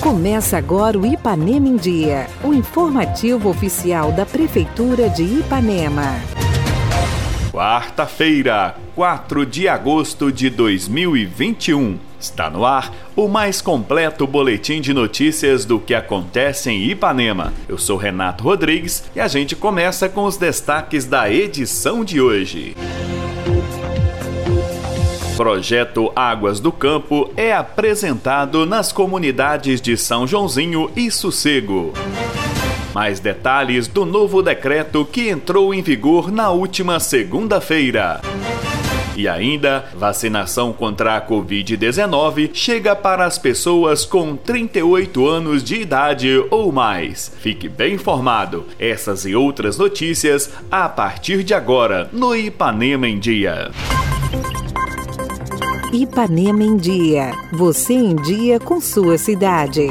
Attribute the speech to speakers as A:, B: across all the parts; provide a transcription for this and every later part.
A: Começa agora o Ipanema em Dia, o informativo oficial da Prefeitura de Ipanema.
B: Quarta-feira, 4 de agosto de 2021. Está no ar o mais completo boletim de notícias do que acontece em Ipanema. Eu sou Renato Rodrigues e a gente começa com os destaques da edição de hoje. Projeto Águas do Campo é apresentado nas comunidades de São Joãozinho e Sossego. Mais detalhes do novo decreto que entrou em vigor na última segunda-feira. E ainda, vacinação contra a Covid-19 chega para as pessoas com 38 anos de idade ou mais. Fique bem informado. Essas e outras notícias a partir de agora no Ipanema em Dia.
A: Ipanema em Dia. Você em dia com sua cidade.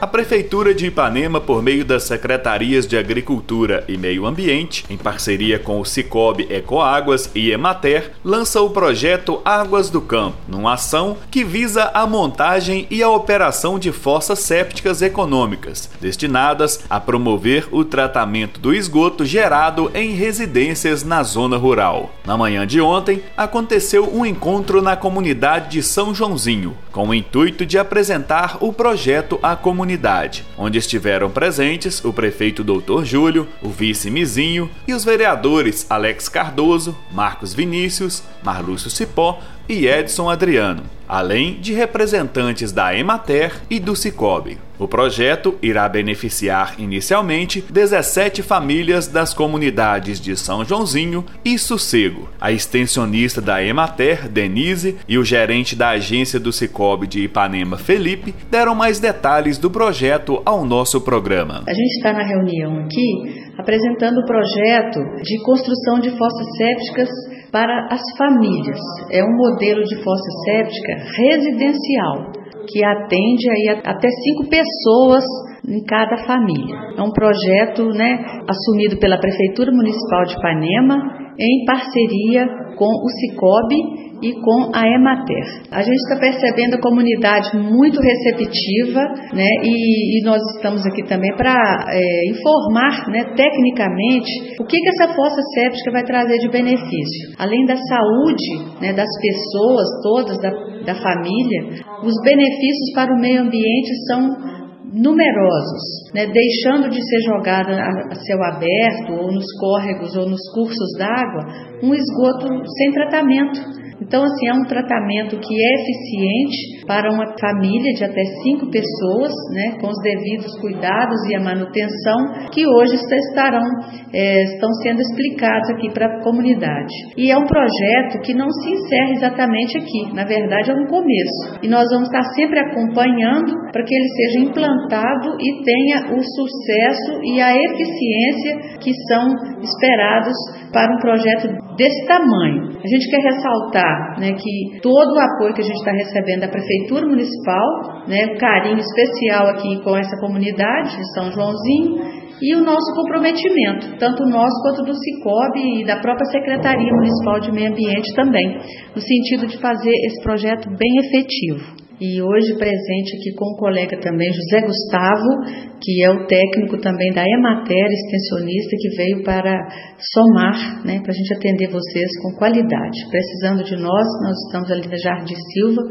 B: A Prefeitura de Ipanema, por meio das Secretarias de Agricultura e Meio Ambiente, em parceria com o Cicobi Ecoáguas e Emater, lança o projeto Águas do Campo, numa ação que visa a montagem e a operação de fossas sépticas econômicas, destinadas a promover o tratamento do esgoto gerado em residências na zona rural. Na manhã de ontem, aconteceu um encontro na comunidade de São Joãozinho, com o intuito de apresentar o projeto à comunidade comunidade, onde estiveram presentes o prefeito Doutor Júlio, o vice Mizinho e os vereadores Alex Cardoso, Marcos Vinícius, Marlúcio Cipó e Edson Adriano, além de representantes da Emater e do Cicobi. O projeto irá beneficiar inicialmente 17 famílias das comunidades de São Joãozinho e Sossego. A extensionista da Emater, Denise, e o gerente da agência do Cicobi de Ipanema, Felipe, deram mais detalhes do projeto ao nosso programa.
C: A gente está na reunião aqui apresentando o projeto de construção de fossas sépticas para as famílias. É um modelo de fossa séptica residencial que atende aí até cinco pessoas em cada família. É um projeto né, assumido pela Prefeitura Municipal de Ipanema em parceria com o Cicobi e com a Emater. A gente está percebendo a comunidade muito receptiva, né? E, e nós estamos aqui também para é, informar, né, tecnicamente, o que, que essa fossa séptica vai trazer de benefício. Além da saúde, né, das pessoas todas, da, da família, os benefícios para o meio ambiente são numerosos, né, deixando de ser jogada a céu aberto ou nos córregos ou nos cursos d'água, um esgoto sem tratamento. Então, assim, é um tratamento que é eficiente para uma família de até cinco pessoas, né, com os devidos cuidados e a manutenção, que hoje estarão, é, estão sendo explicados aqui para a comunidade. E é um projeto que não se encerra exatamente aqui, na verdade é um começo. E nós vamos estar sempre acompanhando para que ele seja implantado e tenha o sucesso e a eficiência que são esperados para um projeto desse tamanho. A gente quer ressaltar né, que todo o apoio que a gente está recebendo da Prefeitura Municipal, né, carinho especial aqui com essa comunidade de São Joãozinho, e o nosso comprometimento, tanto nosso quanto do Cicobi e da própria Secretaria Municipal de Meio Ambiente também, no sentido de fazer esse projeto bem efetivo e hoje presente aqui com o colega também, José Gustavo, que é o técnico também da Emater, extensionista, que veio para somar, né, para a gente atender vocês com qualidade. Precisando de nós, nós estamos ali na Jardim Silva,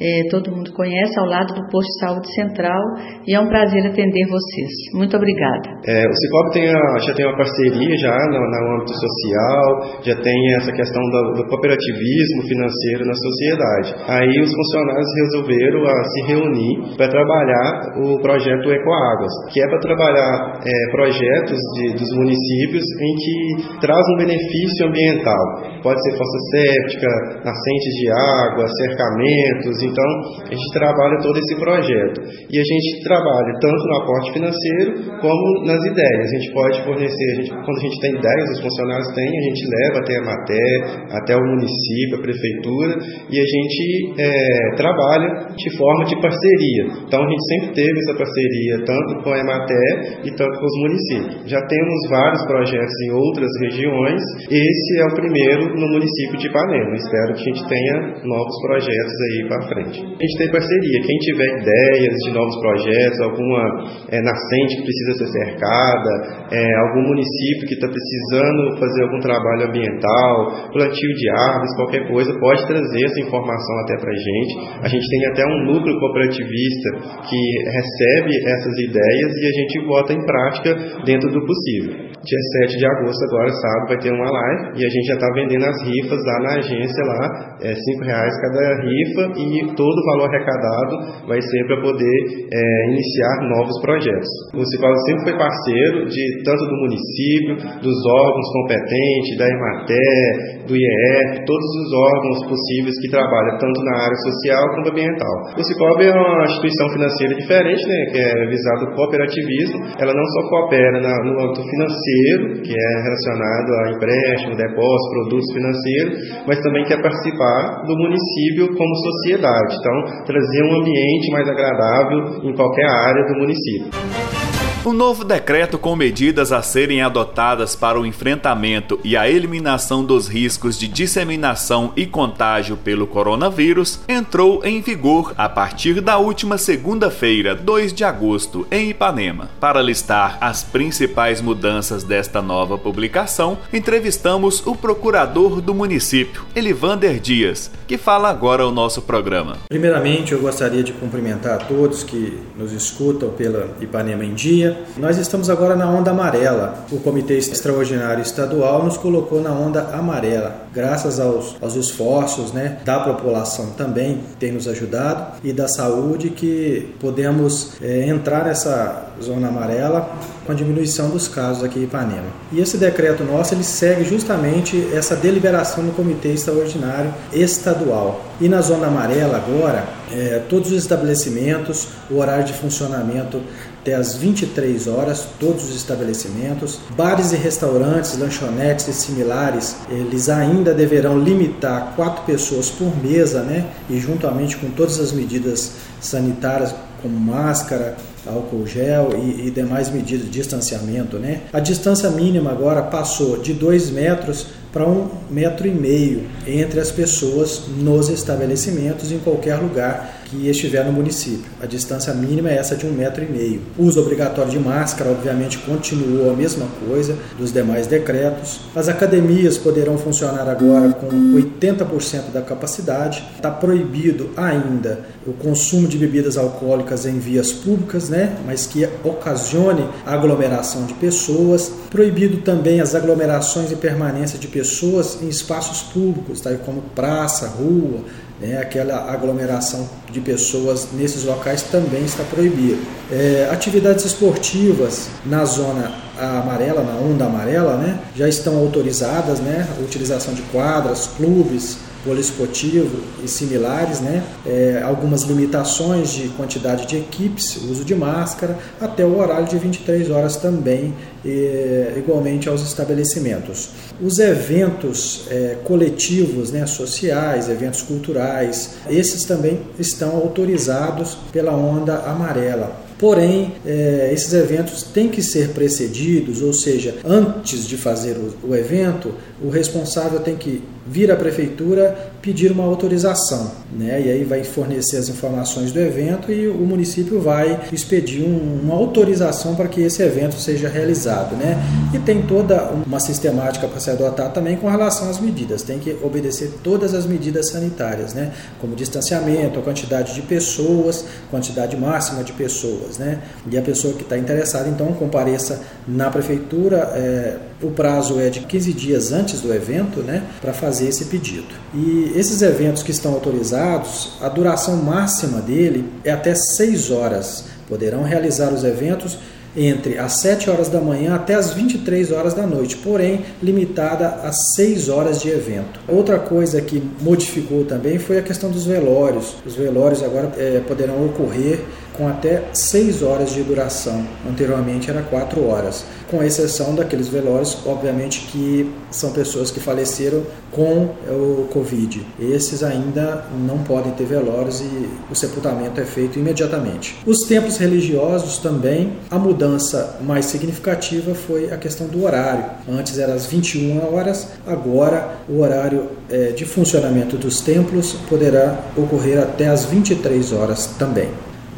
C: é, todo mundo conhece, ao lado do Posto de Saúde Central, e é um prazer atender vocês. Muito obrigada.
D: É, o Cicobi tem a, já tem uma parceria já no, no âmbito social, já tem essa questão do, do, cooperativismo financeiro na sociedade. Aí os funcionários resolveram a, se reunir para trabalhar o projeto Ecoáguas, que é para trabalhar é, projetos de, dos municípios em que traz um benefício ambiental. Pode ser fossa séptica, nascentes de água, cercamentos, Então, a gente trabalha todo esse projeto. E a gente trabalha tanto no aporte financeiro como nas ideias. A gente pode fornecer, a gente, quando a gente tem ideias, os funcionários têm, a gente leva até a Maté, até o município, a prefeitura, e a gente é, trabalha de forma de parceria. Então, a gente sempre teve essa parceria, tanto com a Ematé e tanto com os municípios. Já temos vários projetos em outras regiões, esse é o primeiro no município de Ipanema. Espero que a gente tenha novos projetos aí para frente. A gente tem parceria, quem tiver ideias de novos projetos, alguma é, nascente que precisa ser cercada, é, algum município que está precisando fazer algum trabalho ambiental, plantio de árvores, qualquer coisa, pode trazer essa informação até para a gente. A gente tem até um núcleo cooperativista que recebe essas ideias e a gente bota em prática dentro do possível. Dia 7 de agosto, agora sábado, vai ter uma live e a gente já está vendendo as rifas lá na agência lá, é cinco reais cada rifa e todo o valor arrecadado vai ser para poder é, iniciar novos projetos. O Municipal sempre foi parceiro de tanto do município, dos órgãos competentes, da EMATE, do IEF, todos os órgãos possíveis que trabalham tanto na área social quanto ambiental. O Cicobi é uma instituição financeira diferente, né, que é visado o cooperativismo. Ela não só coopera na, no âmbito financeiro, que é relacionado a empréstimo, depósito, produtos financeiros, mas também quer participar do município como sociedade. Então, trazer um ambiente mais agradável em qualquer área do município.
B: Um novo decreto com medidas a serem adotadas para o enfrentamento e a eliminação dos riscos de disseminação e contágio pelo coronavírus entrou em vigor a partir da última segunda-feira, 2 de agosto, em Ipanema. Para listar as principais mudanças desta nova publicação, entrevistamos o procurador do município, Elivander Dias, que fala agora ao nosso programa.
E: Primeiramente, eu gostaria de cumprimentar a todos que nos escutam pela Ipanema em Dia nós estamos agora na onda amarela. O Comitê Extraordinário Estadual nos colocou na onda amarela, graças aos, aos esforços né, da população também tem nos ajudado e da saúde que podemos é, entrar nessa zona amarela com a diminuição dos casos aqui em Ipanema. E esse decreto nosso ele segue justamente essa deliberação do Comitê Extraordinário Estadual. E na zona amarela agora, é, todos os estabelecimentos, o horário de funcionamento até às 23 horas, todos os estabelecimentos. Bares e restaurantes, lanchonetes e similares, eles ainda deverão limitar quatro pessoas por mesa, né? E juntamente com todas as medidas sanitárias, como máscara, álcool gel e, e, demais medidas de distanciamento. Né? A distância mínima agora passou de 2 metros para um metro e meio entre as pessoas nos estabelecimentos em qualquer lugar que estiver no município. A distância mínima é essa de um metro e meio. O uso obrigatório de máscara, obviamente, continuou a mesma coisa dos demais decretos. As academias poderão funcionar agora com 80% da capacidade. Está proibido ainda o consumo de bebidas alcoólicas em vias públicas, né? mas que ocasione aglomeração de pessoas. Proibido também as aglomerações e permanência de pessoas em espaços públicos, tá? como praça, rua, né, aquela aglomeração de pessoas nesses locais também está proibida. É, atividades esportivas na zona amarela, na onda amarela, né, já estão autorizadas, né, utilização de quadras, clubes, poliesportivo e similares, né? É, algumas limitações de quantidade de equipes, uso de máscara, até o horário de 23 horas também, e, igualmente aos estabelecimentos. Os eventos é, coletivos, né, sociais, eventos culturais, esses também estão autorizados pela onda amarela. Porém, é, esses eventos têm que ser precedidos, ou seja, antes de fazer o, o evento, o responsável tem que vir à prefeitura pedir uma autorização, né? E aí vai fornecer as informações do evento e o município vai expedir um, uma autorização para que esse evento seja realizado, né? E tem toda uma sistemática para se adotar também com relação às medidas. Tem que obedecer todas as medidas sanitárias, né? Como distanciamento, a quantidade de pessoas, quantidade máxima de pessoas, né? E a pessoa que está interessada então compareça na prefeitura. É, o prazo é de 15 dias antes do evento, né? Para fazer esse pedido. E esses eventos que estão autorizados, a duração máxima dele é até 6 horas. Poderão realizar os eventos entre as 7 horas da manhã até as 23 horas da noite, porém limitada às 6 horas de evento. Outra coisa que modificou também foi a questão dos velórios. Os velórios agora é, poderão ocorrer com até 6 horas de duração. Anteriormente era 4 horas, com exceção daqueles velórios, obviamente, que são pessoas que faleceram com o Covid. Esses ainda não podem ter velórios e o sepultamento é feito imediatamente. Os templos religiosos também, a mudança mais significativa foi a questão do horário. Antes era às 21 horas, agora o horário é, de funcionamento dos templos poderá ocorrer até às 23 horas também.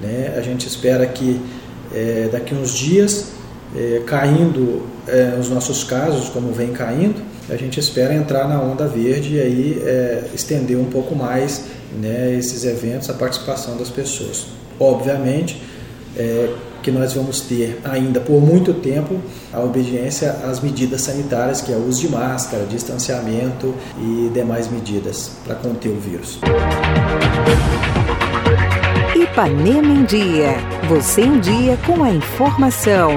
E: Né? A gente espera que é, daqui uns dias, é, caindo é, os nossos casos, como vem caindo, a gente espera entrar na onda verde e aí é, estender um pouco mais né, esses eventos, a participação das pessoas. Obviamente é, que nós vamos ter ainda por muito tempo a obediência às medidas sanitárias, que é o uso de máscara, distanciamento e demais medidas para conter o vírus.
A: Ipanema em Dia. Você em dia com a informação.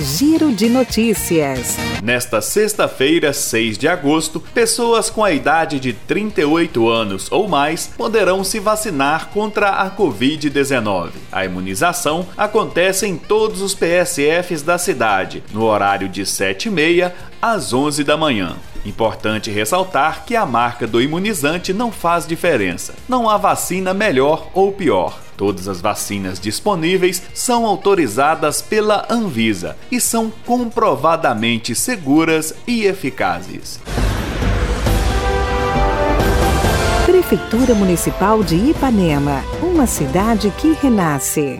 A: Giro de Notícias.
B: Nesta sexta-feira, 6 de agosto, pessoas com a idade de 38 anos ou mais poderão se vacinar contra a Covid-19. A imunização acontece em todos os PSFs da cidade, no horário de 7h30 às 11 da manhã. Importante ressaltar que a marca do imunizante não faz diferença. Não há vacina melhor ou pior. Todas as vacinas disponíveis são autorizadas pela Anvisa e são comprovadamente seguras e eficazes.
A: Prefeitura Municipal de Ipanema, uma cidade que renasce.